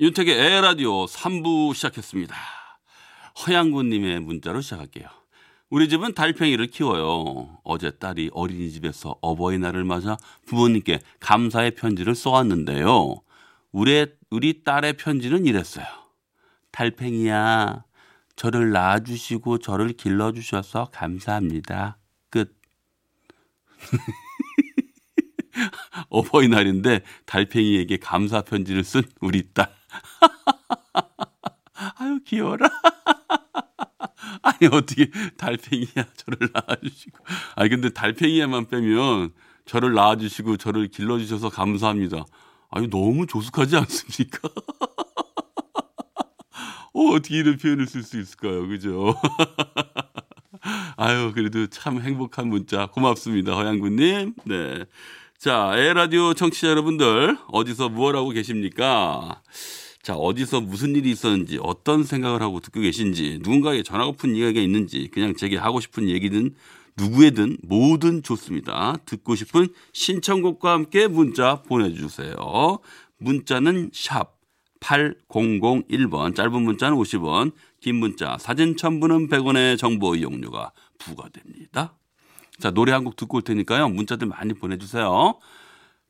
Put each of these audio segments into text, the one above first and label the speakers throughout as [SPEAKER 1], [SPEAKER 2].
[SPEAKER 1] 윤택의 에라디오 3부 시작했습니다. 허양군님의 문자로 시작할게요. 우리 집은 달팽이를 키워요. 어제 딸이 어린이집에서 어버이날을 맞아 부모님께 감사의 편지를 써왔는데요. 우리, 우리 딸의 편지는 이랬어요. 달팽이야, 저를 낳아주시고 저를 길러주셔서 감사합니다. 끝. 어버이날인데 달팽이에게 감사 편지를 쓴 우리 딸. 아유 귀여워라. 아니 어떻게 달팽이야 저를 낳아주시고. 아니 근데 달팽이야만 빼면 저를 낳아주시고 저를 길러주셔서 감사합니다. 아유 너무 조숙하지 않습니까? 어, 어떻게 이런 표현을 쓸 수 있을까요? 그죠? 아유, 그래도 참 행복한 문자 고맙습니다. 허양군님. 네. 자, 에라디오 청취자 여러분들, 어디서 무엇 하고 계십니까? 자, 어디서 무슨 일이 있었는지, 어떤 생각을 하고 듣고 계신지, 누군가에게 전하고픈 이야기가 있는지, 그냥 제게 하고 싶은 얘기든, 누구에든 뭐든 좋습니다. 듣고 싶은 신청곡과 함께 문자 보내주세요. 문자는 샵 8001번, 짧은 문자는 50원, 긴 문자, 사진 첨부는 100원의 정보 이용료가 부과됩니다. 자, 노래 한 곡 듣고 올 테니까요. 문자들 많이 보내주세요.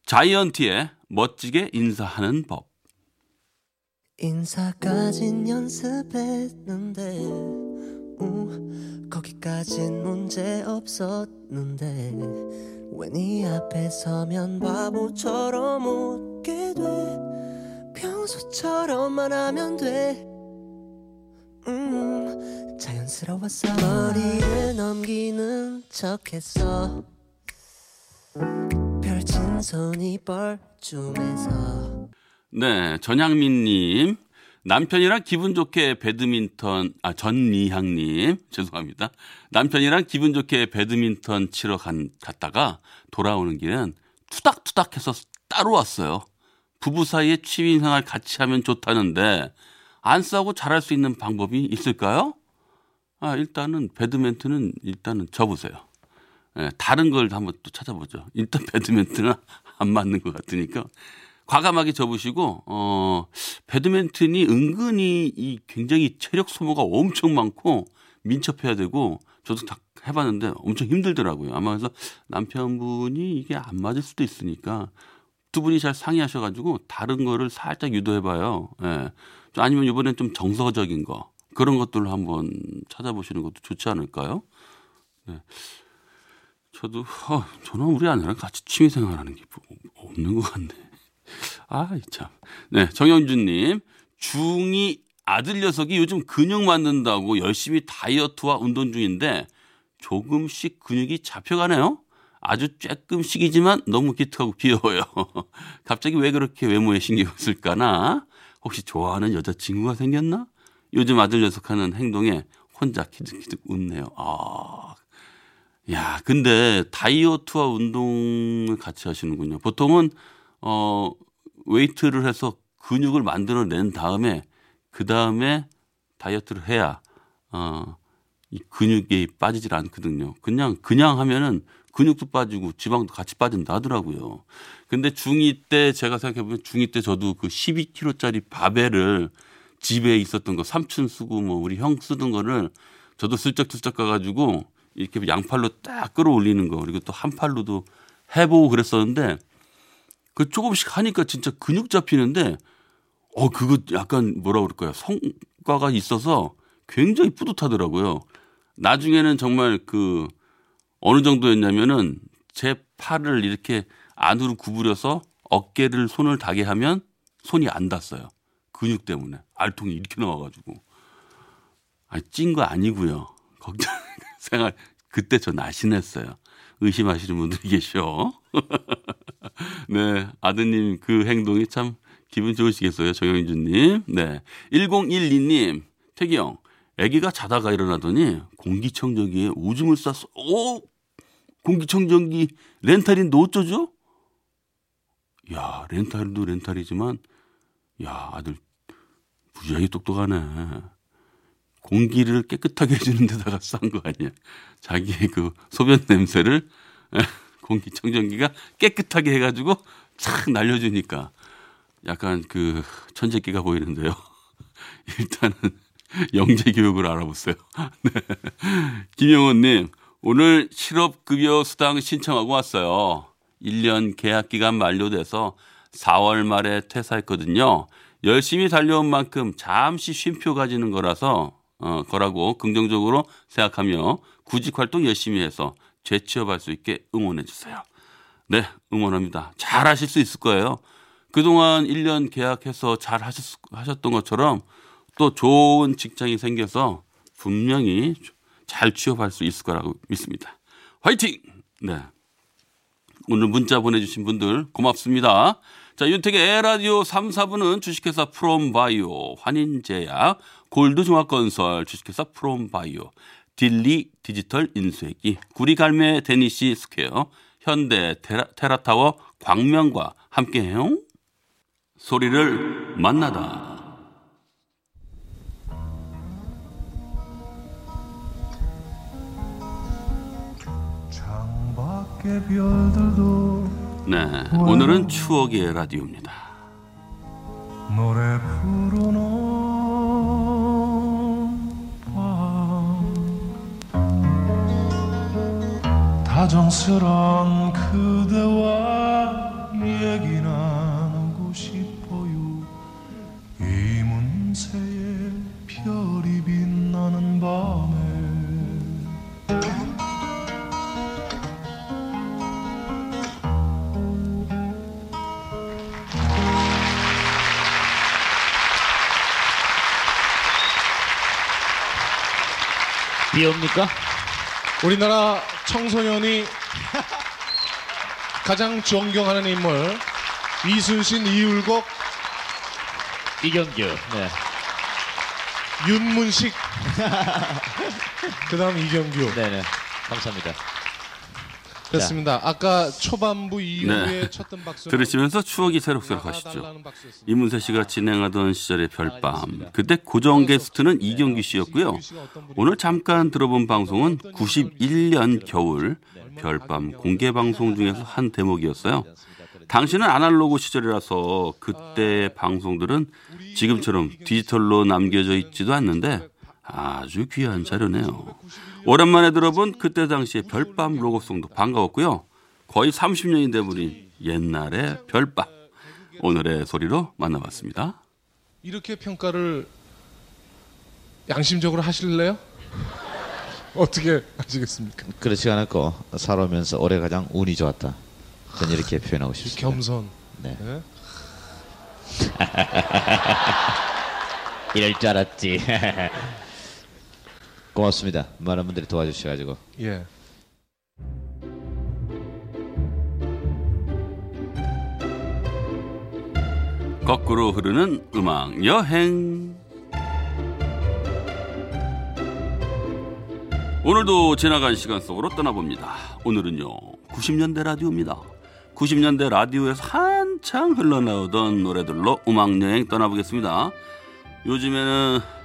[SPEAKER 1] 자이언티의 멋지게 인사하는 법.
[SPEAKER 2] 인사까진 연습했는데 우, 거기까진 문제 없었는데 왜네 앞에 서면 바보처럼 웃게 돼 평소처럼만 하면 돼 음, 자연스러웠어 머리를 넘기는 척했어 펼친 손이 뻘쭘해서
[SPEAKER 1] 네, 전향민님. 남편이랑 기분 좋게 배드민턴, 아, 전미향님. 죄송합니다. 남편이랑 기분 좋게 배드민턴 치러 간, 갔다가 돌아오는 길은 투닥투닥 해서 따로 왔어요. 부부 사이에 취미 생활 같이 하면 좋다는데 안 싸고 잘할 수 있는 방법이 있을까요? 아, 일단은 배드민턴은 일단은 접으세요. 예, 다른 걸 한번 또 찾아보죠. 일단 배드민턴은 안 맞는 것 같으니까 과감하게 접으시고 어 배드민턴이 은근히 이 굉장히 체력 소모가 엄청 많고 민첩해야 되고 저도 다 해봤는데 엄청 힘들더라고요. 아마 그래서 남편분이 이게 안 맞을 수도 있으니까 두 분이 잘 상의하셔가지고 다른 거를 살짝 유도해봐요. 예. 좀 아니면 이번엔 좀 정서적인 거 그런 것들을 한번 찾아보시는 것도 좋지 않을까요? 네. 저도 어, 저는 우리 아내랑 같이 취미생활하는 게뭐 없는 것 같네. 아, 참. 네, 정영준님. 중2 아들 녀석이 요즘 근육 만든다고 열심히 다이어트와 운동 중인데 조금씩 근육이 잡혀가네요. 아주 쬐끔씩이지만 너무 기특하고 귀여워요. 갑자기 왜 그렇게 외모에 신경 쓸까나? 혹시 좋아하는 여자친구가 생겼나? 요즘 아들 녀석 하는 행동에 혼자 키득키득 웃네요. 아. 야, 근데 다이어트와 운동을 같이 하시는군요. 보통은 어, 웨이트를 해서 근육을 만들어낸 다음에 그 다음에 다이어트를 해야 어, 이 근육이 빠지질 않거든요. 그냥 그냥 하면은 근육도 빠지고 지방도 같이 빠진다 하더라고요. 근데 중2 때 제가 생각해 보면 중2 때 저도 그 12kg짜리 바벨을 집에 있었던 거 삼촌 쓰고 뭐 우리 형 쓰던 거를 저도 슬쩍슬쩍 가가지고 이렇게 양팔로 딱 끌어올리는 거 그리고 또 한 팔로도 해보고 그랬었는데 그 조금씩 하니까 진짜 근육 잡히는데 어 그거 약간 뭐라 그럴까요 성과가 있어서 굉장히 뿌듯하더라고요. 나중에는 정말 그 어느 정도였냐면은 제 팔을 이렇게 안으로 구부려서 어깨를 손을 닿게 하면 손이 안 닿았어요. 근육 때문에 알통이 이렇게 나와가지고 아찐거 아니고요. 걱정 생활 그때 저 날씬했어요. 의심하시는 분들이 계셔. 네, 아드님 그 행동이 참 기분 좋으시겠어요, 정영준님. 네, 1012님, 태기 형, 아기가 자다가 일어나더니 공기청정기에 오줌을 쌌어. 오, 공기청정기 렌탈인데 어쩌죠? 야, 렌탈도 렌탈이지만, 야, 아들, 무지하게 똑똑하네. 공기를 깨끗하게 해주는 데다가 싼 거 아니야. 자기의 그 소변 냄새를 공기청정기가 깨끗하게 해가지고 착 날려주니까 약간 그 천재기가 보이는데요. 일단은 영재 교육을 알아보세요. 네. 김영호님, 오늘 실업급여 수당 신청하고 왔어요. 1년 계약 기간 만료돼서 4월 말에 퇴사했거든요. 열심히 달려온 만큼 잠시 쉼표 가지는 거라서 어, 거라고 긍정적으로 생각하며 구직 활동 열심히 해서 재취업할 수 있게 응원해 주세요. 네, 응원합니다. 잘 하실 수 있을 거예요. 그동안 1년 계약해서 잘 하셨, 하셨던 것처럼 또 좋은 직장이 생겨서 분명히 잘 취업할 수 있을 거라고 믿습니다. 화이팅! 네. 오늘 문자 보내주신 분들 고맙습니다. 자, 윤택의 에라디오 3, 4부는 주식회사 프롬바이오, 환인제약, 골드종합건설, 주식회사 프롬바이오, 딜리 디지털 인쇄기, 구리갈매 데니시 스퀘어, 현대 테라, 테라타워 광명과 함께해요. 소리를 만나다. 네, 오늘은 추억의 라디오입니다.
[SPEAKER 3] 노래 부르는 밤 다정스런 그대와
[SPEAKER 4] 비 옵니까?
[SPEAKER 5] 우리나라 청소년이 가장 존경하는 인물 이순신 이율곡
[SPEAKER 4] 이경규. 네.
[SPEAKER 5] 윤문식 그다음 이경규
[SPEAKER 4] 네네. 감사합니다.
[SPEAKER 5] 됐습니다. 아까 초반부 이후에
[SPEAKER 1] 네.
[SPEAKER 5] 쳤던 박수
[SPEAKER 1] 들으시면서 추억이 새록새록 하시죠. 이문세 씨가 진행하던 시절의 별밤. 그때 고정 게스트는 이경규 씨였고요. 오늘 잠깐 들어본 방송은 91년 겨울 별밤 공개 방송 중에서 한 대목이었어요. 당시는 아날로그 시절이라서 그때 방송들은 지금처럼 디지털로 남겨져 있지도 않는데 아주 귀한 자료네요. 오랜만에 들어본 그때 당시의 별밤 로고송도 반가웠고요. 거의 30년이 돼버린 옛날의 별밤. 오늘의 소리로 만나봤습니다.
[SPEAKER 5] 이렇게 평가를 양심적으로 하실래요? 어떻게 하시겠습니까?
[SPEAKER 4] 그렇지 않았고 살아오면서 올해 가장 운이 좋았다. 저는 이렇게 표현하고 싶습니다.
[SPEAKER 5] 겸손.
[SPEAKER 4] 네.
[SPEAKER 5] 네.
[SPEAKER 4] 이럴 줄 알았지. 고맙습니다. 많은 분들이 도와주셔가지고.
[SPEAKER 5] 예.
[SPEAKER 1] 거꾸로 흐르는 음악 여행. 오늘도 지나간 시간 속으로 떠나봅니다. 오늘은요, 90년대 라디오입니다. 90년대 라디오에서 한창 흘러나오던 노래들로 음악 여행 떠나보겠습니다. 요즘에는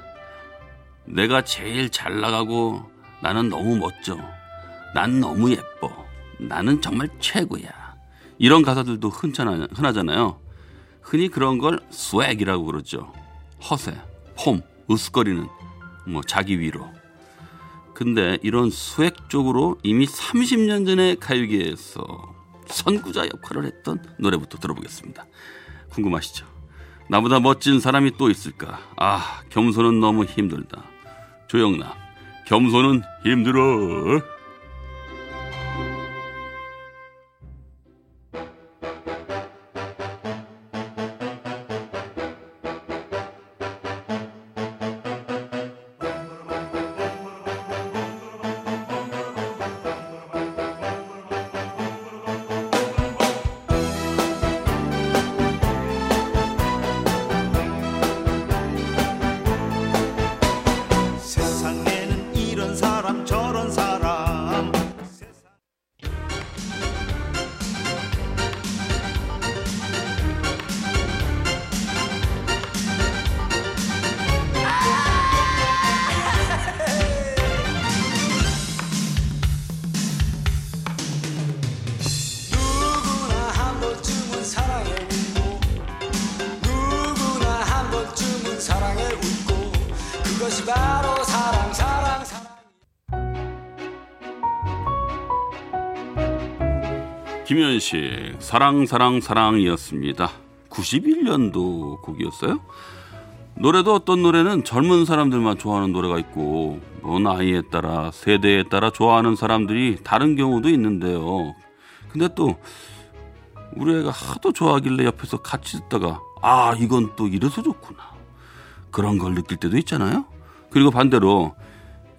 [SPEAKER 1] 내가 제일 잘 나가고 나는 너무 멋져. 난 너무 예뻐. 나는 정말 최고야. 이런 가사들도 흔찮아, 흔하잖아요. 흔히 그런 걸 swag이라고 그러죠. 허세, 폼, 으스거리는 뭐 자기 위로. 근데 이런 swag 쪽으로 이미 30년 전에 가요계에서 선구자 역할을 했던 노래부터 들어보겠습니다. 궁금하시죠? 나보다 멋진 사람이 또 있을까? 아, 겸손은 너무 힘들다. 조영남, 겸손은 힘들어. 김현식 사랑 사랑 사랑이었습니다. 91년도 곡이었어요. 노래도 어떤 노래는 젊은 사람들만 좋아하는 노래가 있고 뭐 나이에 따라 세대에 따라 좋아하는 사람들이 다른 경우도 있는데요. 근데 또 우리 애가 하도 좋아하길래 옆에서 같이 듣다가 아 이건 또 이래서 좋구나 그런 걸 느낄 때도 있잖아요. 그리고 반대로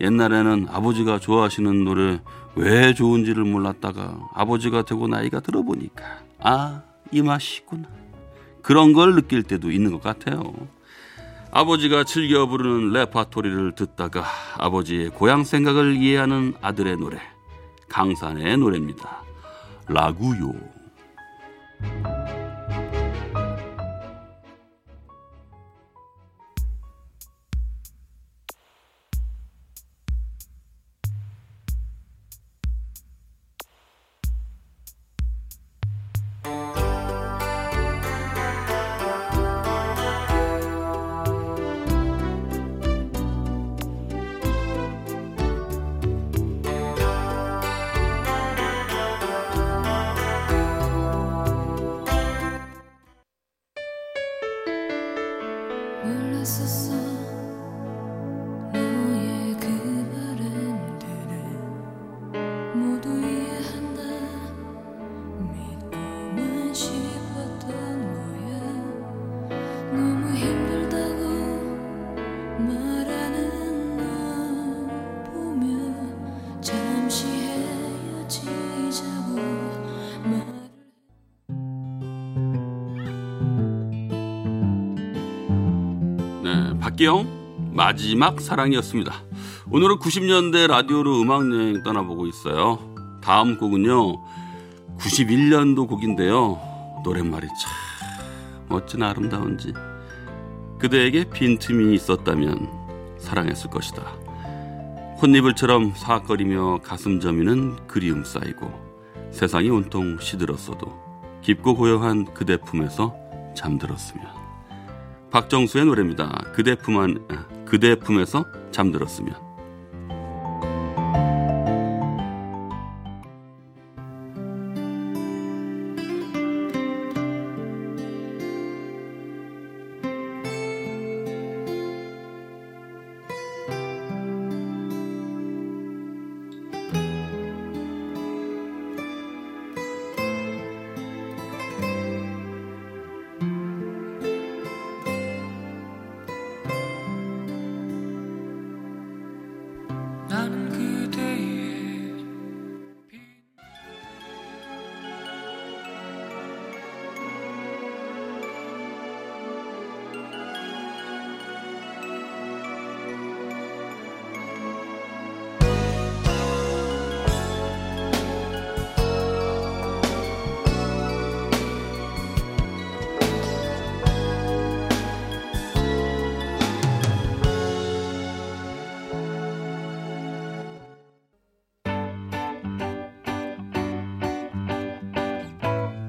[SPEAKER 1] 옛날에는 아버지가 좋아하시는 노래 왜 좋은지를 몰랐다가 아버지가 되고 나이가 들어보니까 아 이 맛이구나 그런 걸 느낄 때도 있는 것 같아요. 아버지가 즐겨 부르는 레파토리를 듣다가 아버지의 고향 생각을 이해하는 아들의 노래 강산의 노래입니다. 라구요. 네, 박기영 마지막 사랑이었습니다. 오늘은 90년대 라디오로 음악 여행 떠나보고 있어요. 다음 곡은요. 91년도 곡인데요. 노랫말이 참 어찌나 아름다운지. 그대에게 빈틈이 있었다면 사랑했을 것이다. 혼니불처럼 사악거리며 가슴 저미는 그리움 쌓이고 세상이 온통 시들었어도 깊고 고요한 그대 품에서 잠들었으면 박정수의 노래입니다. 그대 품안 아, 그대 품에서 잠들었으면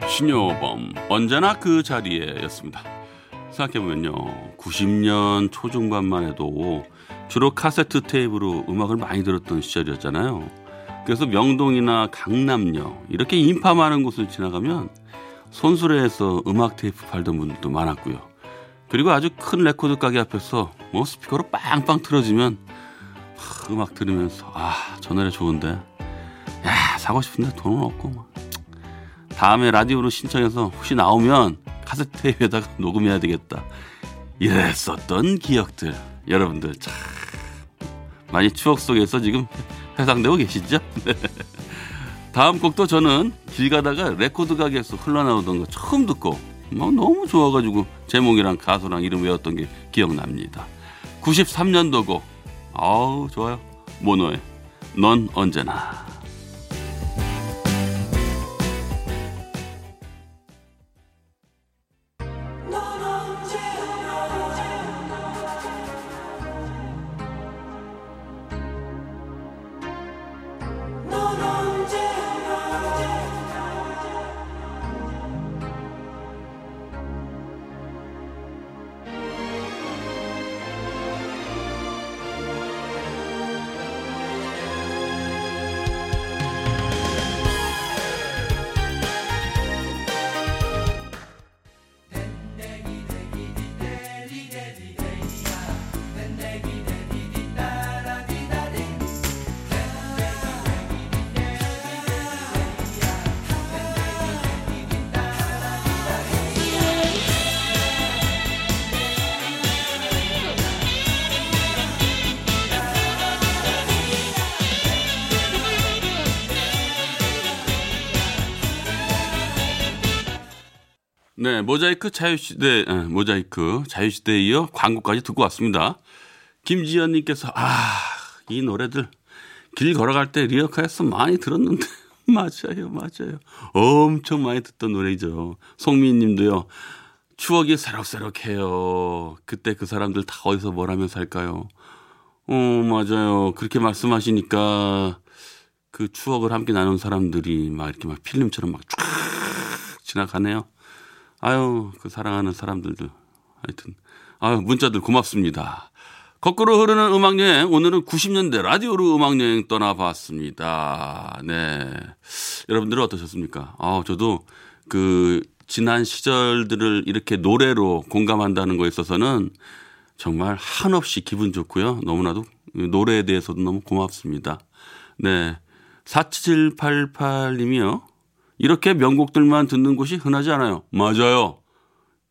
[SPEAKER 1] 신효범 언제나 그 자리에였습니다. 생각해보면요 90년 초중반만 해도 주로 카세트 테이프로 음악을 많이 들었던 시절이었잖아요. 그래서 명동이나 강남역 이렇게 인파 많은 곳을 지나가면 손수레에서 음악 테이프 팔던 분들도 많았고요. 그리고 아주 큰 레코드 가게 앞에서 뭐 스피커로 빵빵 틀어지면 하, 음악 들으면서 아 저 노래 좋은데 야 사고 싶은데 돈은 없고 막. 다음에 라디오로 신청해서 혹시 나오면 카세트 테이프에다가 녹음해야 되겠다. 이랬었던 기억들 여러분들 참 많이 추억 속에서 지금 회상되고 계시죠? 네. 다음 곡도 저는 길 가다가 레코드 가게에서 흘러나오던 거 처음 듣고 막 너무 좋아가지고 제목이랑 가수랑 이름 외웠던 게 기억납니다. 93년도 곡 아우 좋아요 모노의 넌 언제나 모자이크 자유시대, 에, 모자이크 자유시대에 이어 광고까지 듣고 왔습니다. 김지연님께서, 아, 이 노래들 길 걸어갈 때 리어카에서 많이 들었는데. 맞아요, 맞아요. 엄청 많이 듣던 노래죠. 송민 님도요. 추억이 새록새록해요. 그때 그 사람들 다 어디서 뭘 하며 살까요? 어, 맞아요. 그렇게 말씀하시니까 그 추억을 함께 나눈 사람들이 막 이렇게 막 필름처럼 막 쫙 지나가네요. 아유, 그 사랑하는 사람들도 하여튼 아유, 문자들 고맙습니다. 거꾸로 흐르는 음악 여행 오늘은 90년대 라디오로 음악 여행 떠나봤습니다. 네. 여러분들은 어떠셨습니까? 아, 저도 그 지난 시절들을 이렇게 노래로 공감한다는 거에 있어서는 정말 한없이 기분 좋고요. 너무나도 노래에 대해서도 너무 고맙습니다. 네. 4788님이요. 이렇게 명곡들만 듣는 곳이 흔하지 않아요. 맞아요.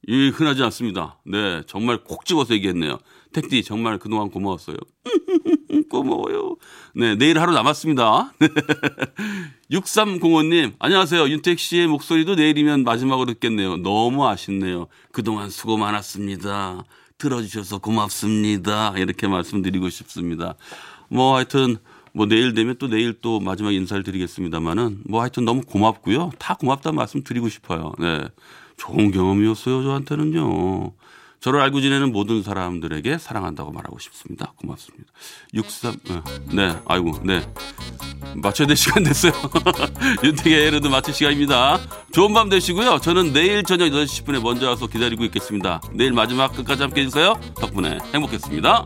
[SPEAKER 1] 이 흔하지 않습니다. 네. 정말 콕 집어서 얘기했네요. 택디 정말 그동안 고마웠어요. 고마워요. 네. 내일 하루 남았습니다. 6305님, 안녕하세요. 윤택 씨의 목소리도 내일이면 마지막으로 듣겠네요. 너무 아쉽네요. 그동안 수고 많았습니다. 들어주셔서 고맙습니다. 이렇게 말씀드리고 싶습니다. 뭐 하여튼 뭐 내일 되면 또 내일 또 마지막 인사를 드리겠습니다만은 뭐 하여튼 너무 고맙고요. 다 고맙다는 말씀 드리고 싶어요. 네. 좋은 경험이었어요. 저한테는요. 저를 알고 지내는 모든 사람들에게 사랑한다고 말하고 싶습니다. 고맙습니다. 63, 네, 아이고, 네. 맞춰야 될 시간 됐어요. 윤택의 에르드 마칠 시간입니다. 좋은 밤 되시고요. 저는 내일 저녁 8시 10분에 먼저 와서 기다리고 있겠습니다. 내일 마지막 끝까지 함께 해주세요. 덕분에 행복했습니다.